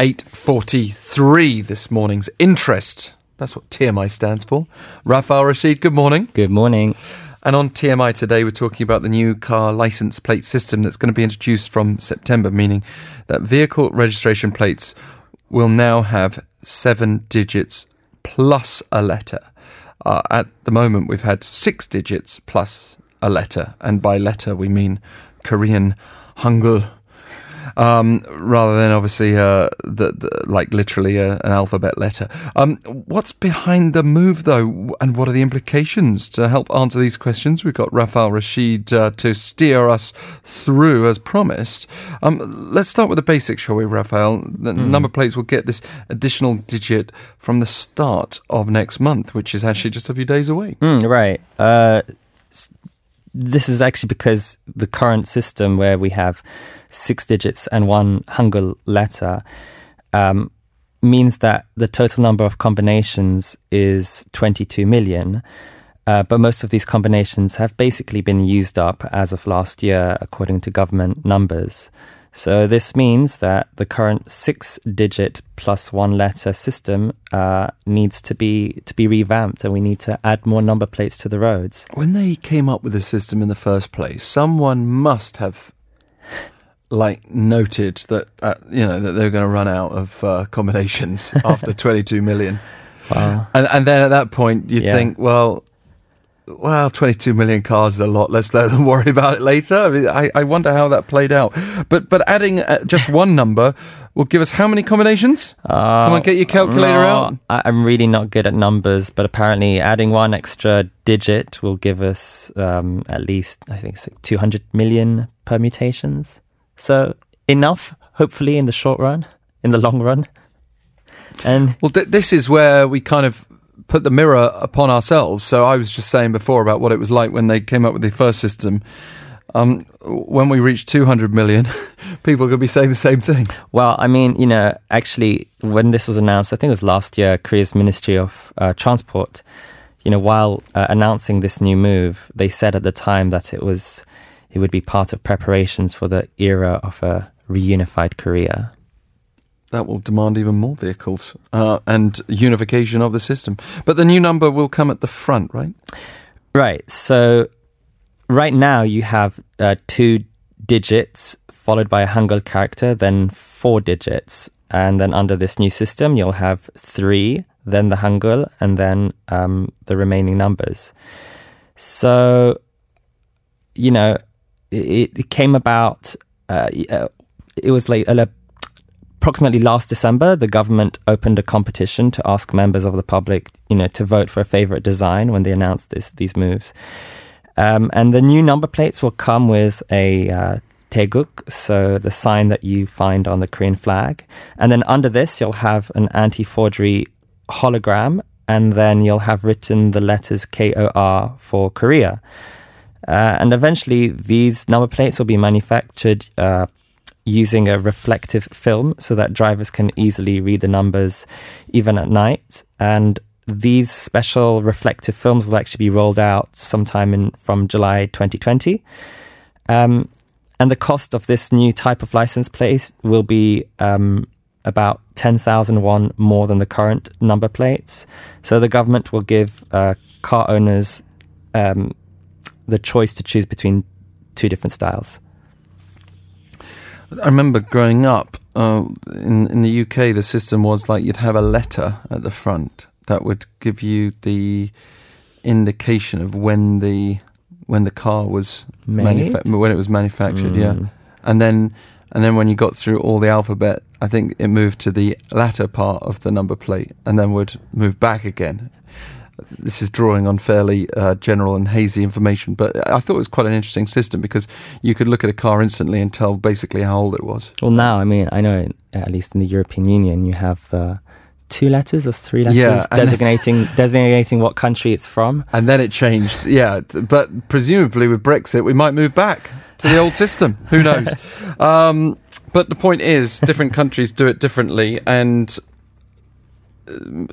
8.43 this morning's interest. That's what TMI stands for. Raphael Rashid, good morning. Good morning. And on TMI today, we're talking about the new car license plate system that's going to be introduced from September, meaning that vehicle registration plates will now have seven digits plus a letter. Uh, at the moment, we've had six digits plus a letter, and by letter we mean Korean, Hangul, um, rather than obviously uh, the, the, like literally a, an alphabet letter. Um, what's behind the move, though, and what are the implications? To help answer these questions, we've got Raphael Rashid uh, to steer us through, as promised. Um, let's start with the basics, shall we, Raphael? The mm. number plates will get this additional digit from the start of next month, which is actually just a few days away. Mm, right. Uh, this is actually because the current system where we have six digits and one Hangul letter um, means that the total number of combinations is 22 million. Uh, but most of these combinations have basically been used up as of last year, according to government numbers. So this means that the current six-digit plus one letter system uh, needs to be to be revamped, and we need to add more number plates to the roads. When they came up with the system in the first place, someone must have like noted that uh, you know that they're going to run out of uh, combinations after 22 million. Wow. And and then at that point you yeah. think, well, well, 22 million cars is a lot. Let's let them worry about it later. I, mean, I, I wonder how that played out. But but adding uh, just one number will give us how many combinations? Uh, Come on, get your calculator no, out. I, am really not good at numbers, but apparently adding one extra digit will give us um, at least, I think, 200 million permutations. So enough, hopefully, in the short run, in the long run. And well, th- this is where we kind of put the mirror upon ourselves. So I was just saying before about what it was like when they came up with the first system. Um, when we reach 200 million, people are going to be saying the same thing. Well, I mean, you know, actually, when this was announced, I think it was last year, Korea's Ministry of uh, Transport, you know, while uh, announcing this new move, they said at the time that it was it would be part of preparations for the era of a reunified Korea. That will demand even more vehicles uh, and unification of the system. But the new number will come at the front, right? Right. So right now you have uh, two digits followed by a Hangul character, then four digits. And then under this new system, you'll have three, then the Hangul, and then um, the remaining numbers. So, you know, it, it came about. Uh, uh it was like uh, approximately last December. The government opened a competition to ask members of the public, you know, to vote for a favorite design when they announced this, these moves. Um, and the new number plates will come with a uh, so the sign that you find on the Korean flag. And then under this, you'll have an anti-forgery hologram, and then you'll have written the letters KOR for Korea. Uh, and eventually, these number plates will be manufactured uh, using a reflective film so that drivers can easily read the numbers even at night. And these special reflective films will actually be rolled out sometime in from July 2020. Um, and the cost of this new type of license plate will be um, about 10,000 won more than the current number plates. So the government will give uh, car owners um, the choice to choose between two different styles. I remember growing up uh, in in the UK, the system was like you'd have a letter at the front that would give you the indication of when the when the car was manufa- when it was manufactured. Mm. Yeah, and then and then when you got through all the alphabet, I think it moved to the latter part of the number plate, and then would move back again this is drawing on fairly uh, general and hazy information, but I thought it was quite an interesting system because you could look at a car instantly and tell basically how old it was. Well, now, I mean, I know at least in the European Union, you have the two letters or three letters yeah, designating designating what country it's from. And then it changed, yeah. But presumably with Brexit, we might move back to the old system. Who knows? Um, but the point is, different countries do it differently, and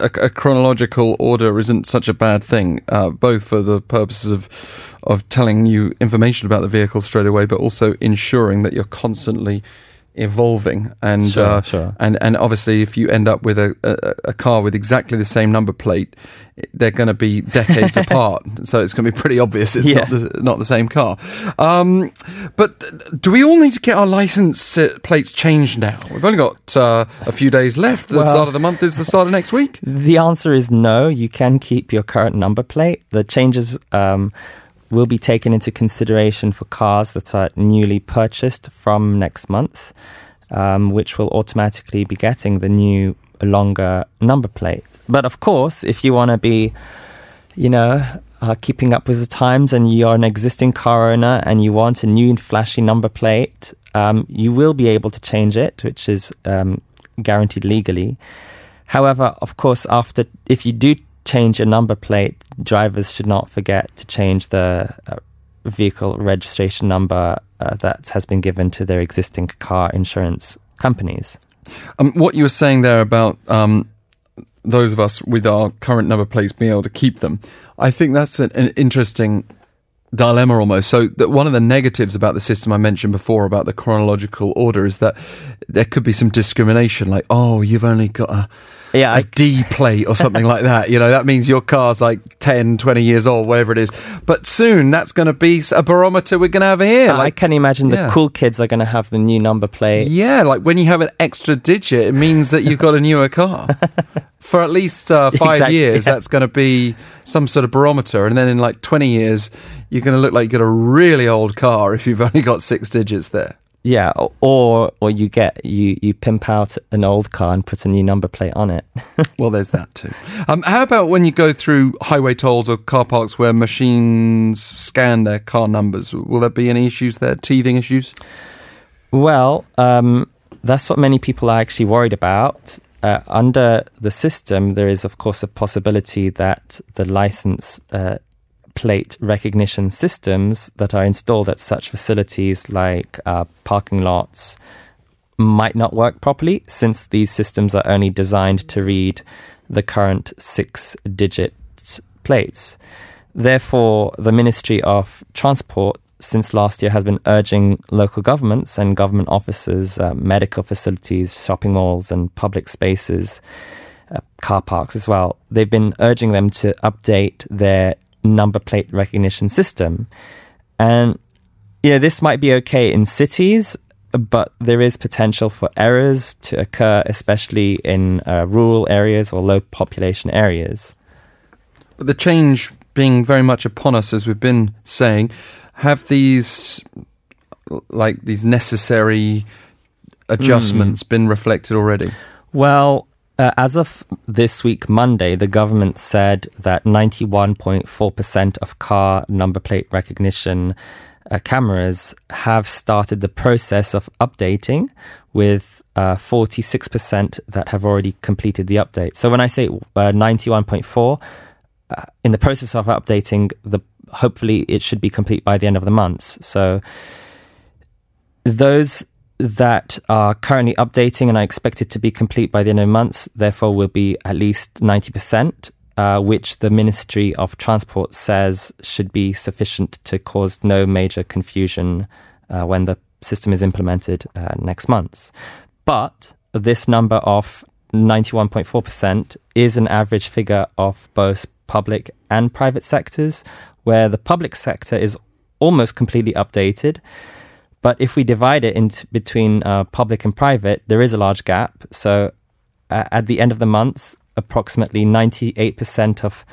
a, a, chronological order isn't such a bad thing, uh, both for the purposes of of telling you information about the vehicle straight away, but also ensuring that you're constantly evolving, and Sure, uh, sure. and and obviously, if you end up with a, a, a car with exactly the same number plate, they're going to be decades apart. So it's going to be pretty obvious it's Yeah. not the, not the same car. Um, but do we all need to get our license uh, plates changed now? We've only got uh, a few days left. The Well- start of the month is the start of next week. The answer is no. You can keep your current number plate. The changes um, will be taken into consideration for cars that are newly purchased from next month, um, which will automatically be getting the new longer number plate. But of course, if you want to be, you know, uh, keeping up with the times and you're an existing car owner and you want a new and flashy number plate, um, you will be able to change it, which is um, guaranteed legally. However, of course, after if you do change a number plate, drivers should not forget to change the uh, vehicle registration number uh, that has been given to their existing car insurance companies. Um, what you were saying there about um, those of us with our current number plates being able to keep them, I think that's an, an interesting dilemma almost. So that one of the negatives about the system I mentioned before about the chronological order is that there could be some discrimination, like oh, you've only got a Yeah, a I, D plate or something like that. You know, that means your car's like 10, 20 years old, whatever it is. But soon that's going to be a barometer we're going to have here. I can imagine the yeah. cool kids are going to have the new number plate. yeah, like when you have an extra digit, it means that you've got a newer car. For at least uh, five Exactly, years, yeah. that's going to be some sort of barometer. And then in like 20 years, you're going to look like you've got a really old car if you've only got six digits there. Yeah, or or you get you you pimp out an old car and put a new number plate on it. Well, there's that too. Um, how about when you go through highway tolls or car parks where machines scan their car numbers? Will there be any issues there? Teething issues? Well, um, that's what many people are actually worried about. Uh, under the system, there is, of course, a possibility that the license uh, plate recognition systems that are installed at such facilities like uh, parking lots might not work properly since these systems are only designed to read the current six digit plates. Therefore, the Ministry of Transport since last year has been urging local governments and government offices, uh, medical facilities, shopping malls, and public spaces, uh, car parks as well. They've been urging them to update their number plate recognition system. And, you know, this might be okay in cities, but there is potential for errors to occur, especially in uh, rural areas or low population areas. But the change being very much upon us, as we've been saying, have these like these necessary adjustments been reflected already? Well, uh, as of this week, Monday, the government said that 91.4% of car number plate recognition uh, cameras have started the process of updating, with uh, 46% that have already completed the update. So when I say uh, 91.4, uh, in the process of updating, the hopefully it should be complete by the end of the month. So those that are currently updating and are expected to be complete by the end of the month, therefore, will be at least 90%, uh, which the Ministry of Transport says should be sufficient to cause no major confusion uh, when the system is implemented uh, next month. But this number of 91.4% is an average figure of both public and private sectors, where the public sector is almost completely updated. But if we divide it between uh, public and private, there is a large gap. So uh, at the end of the month, approximately 98% of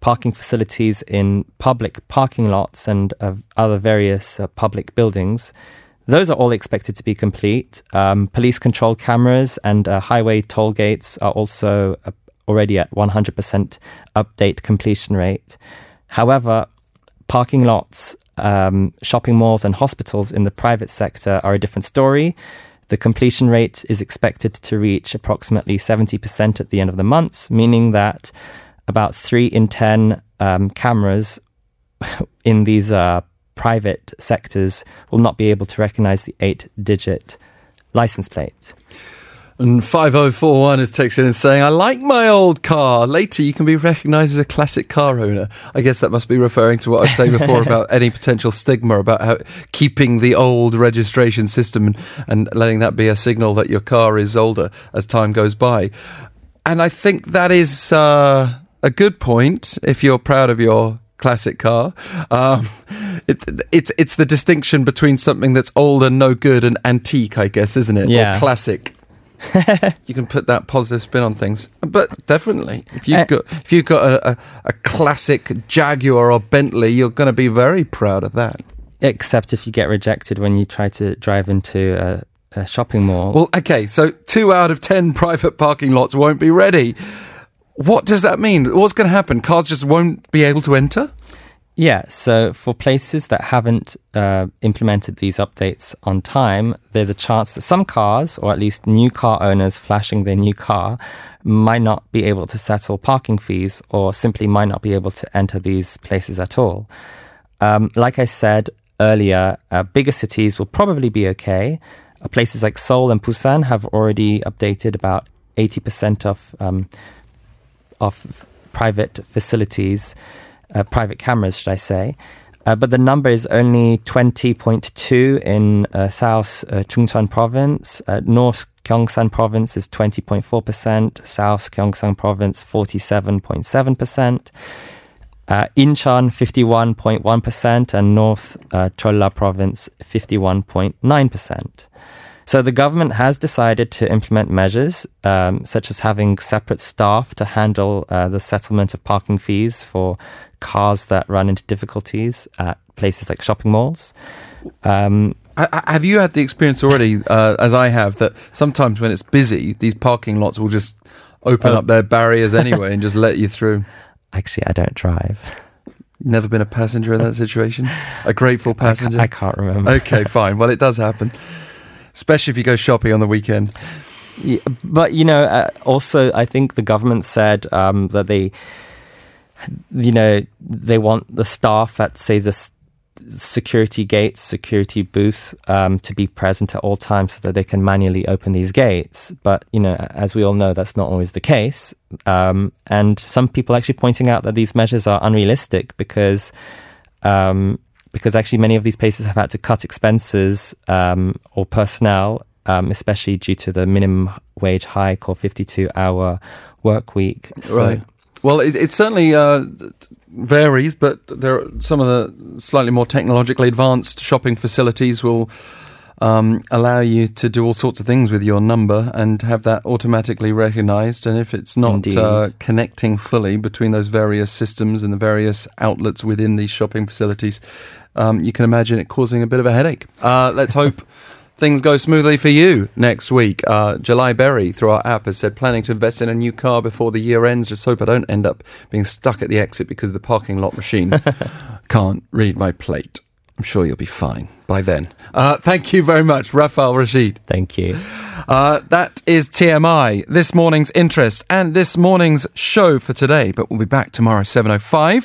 parking facilities in public parking lots and uh, other various uh, public buildings, those are all expected to be complete. Um, police control cameras and uh, highway toll gates are also uh, already at 100% update completion rate. However, parking lots, um, shopping malls, and hospitals in the private sector are a different story. The completion rate is expected to reach approximately 70% at the end of the month, meaning that about three in 10 um, cameras in these uh, private sectors will not be able to recognize the eight digit license plate. And 5041 is texting and saying, I like my old car. Later, you can be recognized as a classic car owner. I guess that must be referring to what I was saying before about any potential stigma about how, keeping the old registration system and, and letting that be a signal that your car is older as time goes by. And I think that is uh, a good point if you're proud of your classic car. Um, it, it's it's the distinction between something that's old and no good and antique, I guess, isn't it? Yeah. Or classic. you can put that positive spin on things, but definitely, if you've Uh, got if you've got a, a, a classic Jaguar or Bentley, you're going to be very proud of that. Except if you get rejected when you try to drive into a, a shopping mall. Well, okay, so two out of ten private parking lots won't be ready. What does that mean? What's going to happen? Cars just won't be able to enter. Yeah, so for places that haven't uh, implemented these updates on time, there's a chance that some cars, or at least new car owners flashing their new car, might not be able to settle parking fees or simply might not be able to enter these places at all. Um, like I said earlier, uh, bigger cities will probably be okay. Uh, places like Seoul and Busan have already updated about 80% of um, of private facilities, uh, private cameras, should I say. Uh, but the number is only 20.2 in uh, South uh, Chungcheong province. Uh, North Gyeongsang province is 20.4%. South Gyeongsang province, 47.7%. Uh, Incheon 51.1% and North uh, Cholla province 51.9%. So the government has decided to implement measures um, such as having separate staff to handle uh, the settlement of parking fees for cars that run into difficulties at places like shopping malls. Um, I- I- Have you had the experience already, uh, as I have, that sometimes when it's busy, these parking lots will just open Oh. up their barriers anyway and just let you through? actually, I don't drive. Never been a passenger in that situation? A grateful passenger? I can't remember. Okay, fine. Well, it does happen. Especially if you go shopping on the weekend. Yeah, but you know, uh, also I think the government said um, that they, you know, they want the staff at say the security gates, security booth, um, to be present at all times so that they can manually open these gates. But you know, as we all know, that's not always the case. Um, and some people actually pointing out that these measures are unrealistic because. Um, because actually, many of these places have had to cut expenses um, or personnel um, especially due to the minimum wage hike or 52 hour work week. So- Right. Well, it, it certainly uh, varies, but there are some of the slightly more technologically advanced shopping facilities will um, allow you to do all sorts of things with your number and have that automatically recognized. And if it's not uh, connecting fully between those various systems and the various outlets within these shopping facilities, um, you can imagine it causing a bit of a headache. Uh, let's hope. Things go smoothly for you next week. Uh, July Berry, through our app, has said planning to invest in a new car before the year ends. Just hope I don't end up being stuck at the exit because the parking lot machine can't read my plate. I'm sure you'll be fine by then. Uh, thank you very much, Raphael Rashid. Thank you. Uh, that is TMI, this morning's interest and this morning's show for today. But we'll be back tomorrow, 7.05.